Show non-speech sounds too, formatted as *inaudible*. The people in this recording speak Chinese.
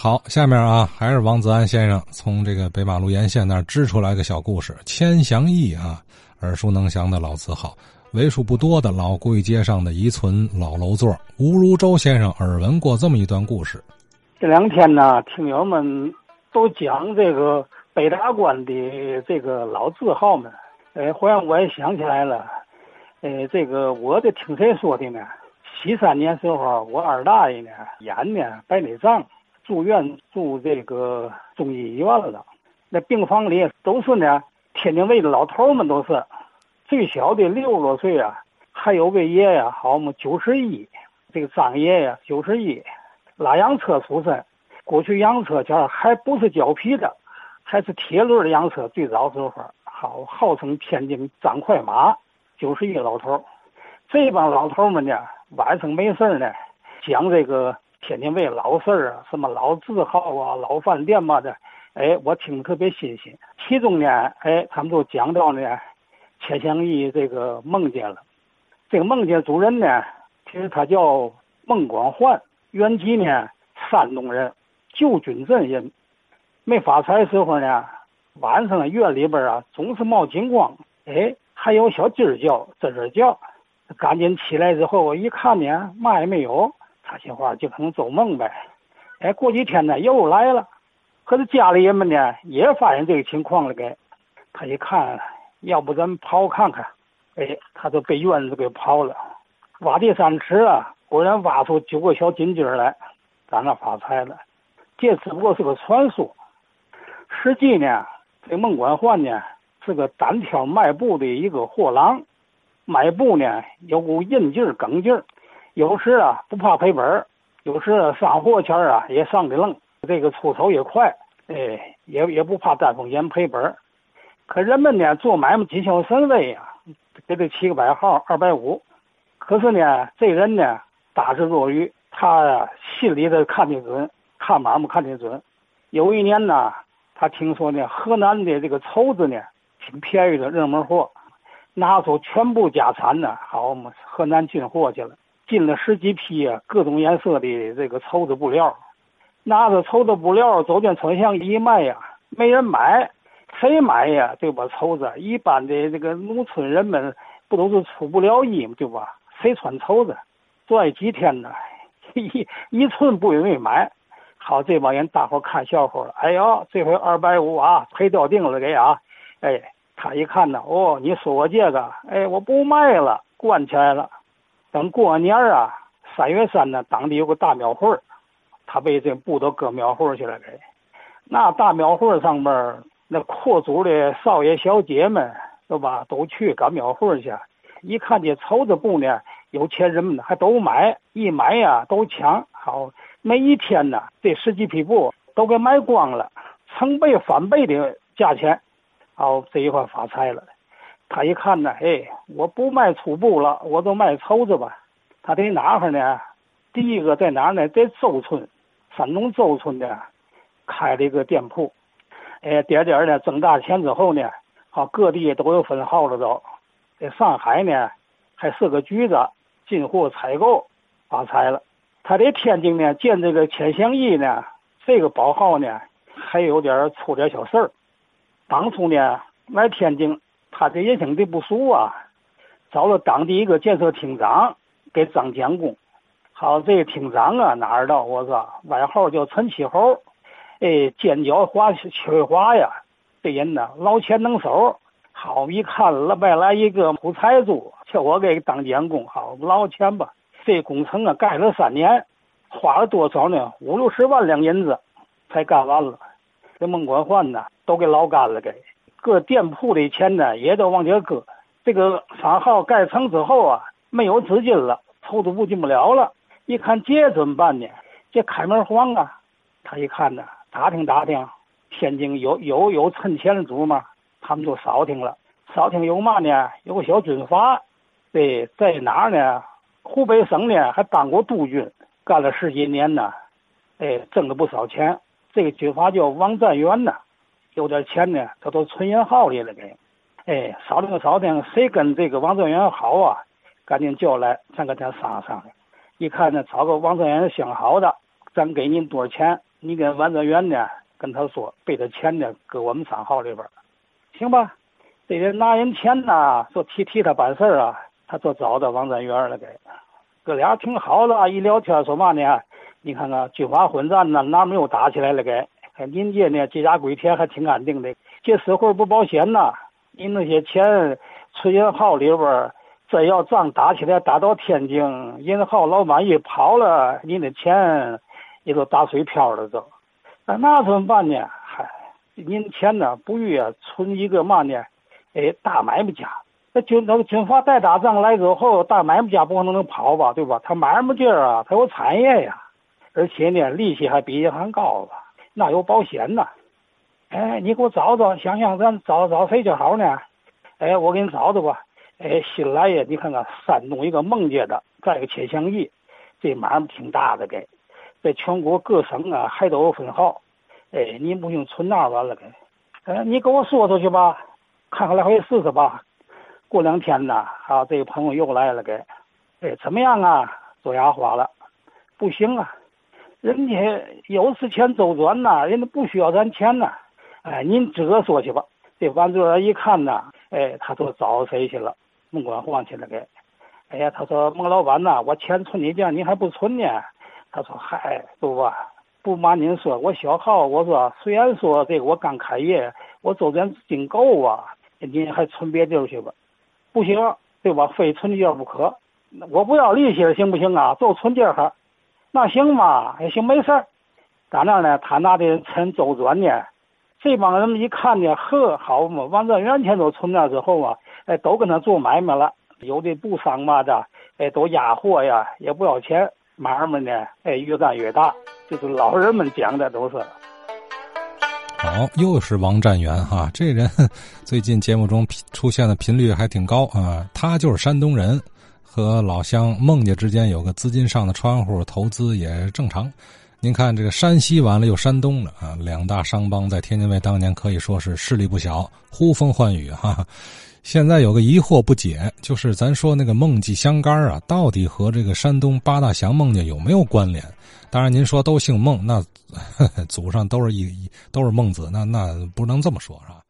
好，下面啊，还是王子安先生从这个北马路沿线那儿支出来个小故事，《千祥义》啊，耳熟能详的老字号，为数不多的老贵街上的遗存老楼座。吴如洲先生耳闻过这么一段故事。这两天呢，听友们都讲这个北大关的这个老字号们，呃，忽然我也想起来了，呃，这个我得听谁说的呢？七三年时候，我二大爷呢演呢白内障。住院住这个中医医院了，那病房里都是呢，天津卫的老头们都是，最小的六十多岁啊，还有位爷呀，好嘛九十一，这个张爷呀九十一，拉洋车出身，过去洋车前还不是胶皮的，还是铁轮的洋车，最早时候好号称天津张快马，九十一老头，这帮老头们呢，晚上没事呢，讲这个。天津卫老事儿啊，什么老字号啊、老饭店嘛的，哎，我听特别新鲜。其中呢，哎，他们都讲到呢，钱祥义这个梦见了。这个梦见主人呢，其实他叫孟广焕，原籍呢山东人，旧军镇人。没发财时候呢，晚上院里边啊总是冒金光，哎，还有小鸡叫、吱吱叫。赶紧起来之后，我一看呢，嘛也没有。他心话就可能做梦呗，哎，过几天呢又来了，可是家里人们呢也发现这个情况了，给他一看，要不咱刨看看，哎，他就被院子给刨了，挖地三尺啊，果然挖出九个小金鸡来，咱那发财了。这只不过是个传说，实际呢，这孟管焕呢是个单挑卖布的一个货郎，卖布呢有股硬劲儿、梗劲儿。有时啊不怕赔本有时上货前啊也上的愣，这个出手也快，哎，也也不怕担风险赔本可人们呢做买卖谨小慎微呀，给他起个外号二百五。可是呢这人呢大智若愚，他呀心里头看得准，看买卖看得准。有一年呢，他听说呢河南的这个绸子呢挺便宜的热门货，拿出全部家产呢，好嘛河南进货去了。进了十几批啊，各种颜色的这个绸子布料，拿着绸子布料走进村巷一卖呀，没人买，谁买呀？对吧？绸子一般的这个农村人们不都是出不了衣吗？对吧？谁穿绸子？转几天呢，*laughs* 一一寸不容易买。好，这帮人大伙看笑话了。哎呦，这回二百五啊，赔掉定了给啊！哎，他一看呢，哦，你说我这个，哎，我不卖了，关起来了。等过完年啊，三月三呢，当地有个大庙会他被这布都搁庙会去了。给那大庙会上面，那阔族的少爷小姐们，对吧？都去赶庙会去。一看这绸子布呢，有钱人们还都买，一买呀都抢。好，没一天呢，这十几匹布都给卖光了，成倍翻倍的价钱。好，这一块发财了。他一看呢，哎，我不卖粗布了，我就卖绸子吧。他在哪哈呢？第一个在哪呢？在周村，山东周村的，开了一个店铺。哎，点点的挣大钱之后呢，好各地都有分号了都。在上海呢，还设个局子，进货采购发财了。他在天津呢，建这个千祥义呢，这个保号呢，还有点出点小事儿。当初呢，来天津。他这人生地不熟啊，找了当地一个建设厅长给张建工。好，这个厅长啊哪儿的？我说外号叫陈七猴，哎，尖角滑缺滑呀，这人呢捞钱能手。好，一看了外来一个土财主，叫我给当监工。好，捞钱吧。这工程啊盖了三年，花了多少呢？五六十万两银子才干完了。这孟管焕呢都给捞干了给。搁店铺的钱呢，也都往这搁。这个商号盖成之后啊，没有资金了，绸子布进不了了。一看这怎么办呢？这开门黄啊！他一看呢，打听打听，天津有有有趁钱的主吗？他们就扫听了，扫听有嘛呢？有个小军阀，对，在哪儿呢？湖北省呢，还当过督军，干了十几年呢，哎，挣了不少钱。这个军阀叫王占元呢。有点钱呢，他都存银号里了给。哎，扫听扫听，谁跟这个王正元好啊？赶紧叫来，咱跟他商量商量。一看呢，找个王正元相好的，咱给您多少钱？你跟王泽元呢跟他说，备的钱呢搁我们商号里边行吧？这人拿人钱呢，说替替他办事啊，他就找到王占元了，给，哥俩挺好的啊，一聊天说嘛呢？你看看军阀混战呢，哪没有打起来了？给，您这呢，这家鬼田还挺安定的，这社会不保险呐。您那些钱存银行里边，真要仗打起来，打到天津，银行老板一跑了，您的钱也都打水漂了都。那那怎么办呢？嗨，您钱呢，不如存一个嘛呢？哎，大买卖家，那军那个军阀再打仗来之后，大买卖家不可能能跑吧，对吧？他买卖地儿啊，他有产业呀，而且呢，利息还比银行高了？那有保险呐。哎，你给我找找，想想咱找找谁就好呢？哎，我给你找找吧。哎，新来呀，你看看山东一个孟家的，再一个钱祥义，这买卖挺大的，给在全国各省啊还都有分号。哎，你不用存那完了，给。哎，你给我说说去吧。看看来回试试吧，过两天呢，啊，这个朋友又来了，给，哎，怎么样啊？做牙花了，不行啊，人家有是钱周转呐，人家不需要咱钱呐，哎，您自个说去吧。这王主任一看呐，哎，他说找谁去了？孟管晃去了，给，哎呀，他说孟老板呐，我钱存你这，你还不存呢？他说嗨，对吧？不瞒您说，我小号，我说虽然说这个我刚开业，我周转金够啊。您还存别地儿去吧，不行，对吧？非存这儿不可。我不要利息了，行不行啊？就存这儿，那行吧？也行，没事儿。咋那呢？他拿的钱周转呢？这帮人们一看呢，呵，好嘛，王占元钱都存那之后啊，哎，都跟他做买卖了。有的不商嘛的，哎，都压货呀，也不要钱，买卖呢，哎，越干越大。就是老人们讲的都是。好，又是王占元哈，这人 *laughs* 最近节目中出现的频率还挺高啊。他就是山东人，和老乡孟家之间有个资金上的窗户，投资也正常。您看这个山西完了又山东了啊，两大商帮在天津卫当年可以说是势力不小，呼风唤雨哈。现在有个疑惑不解，就是咱说那个孟记香干啊，到底和这个山东八大祥孟家有没有关联？当然，您说都姓孟，那祖上都是一都是孟子，那那不能这么说，是吧？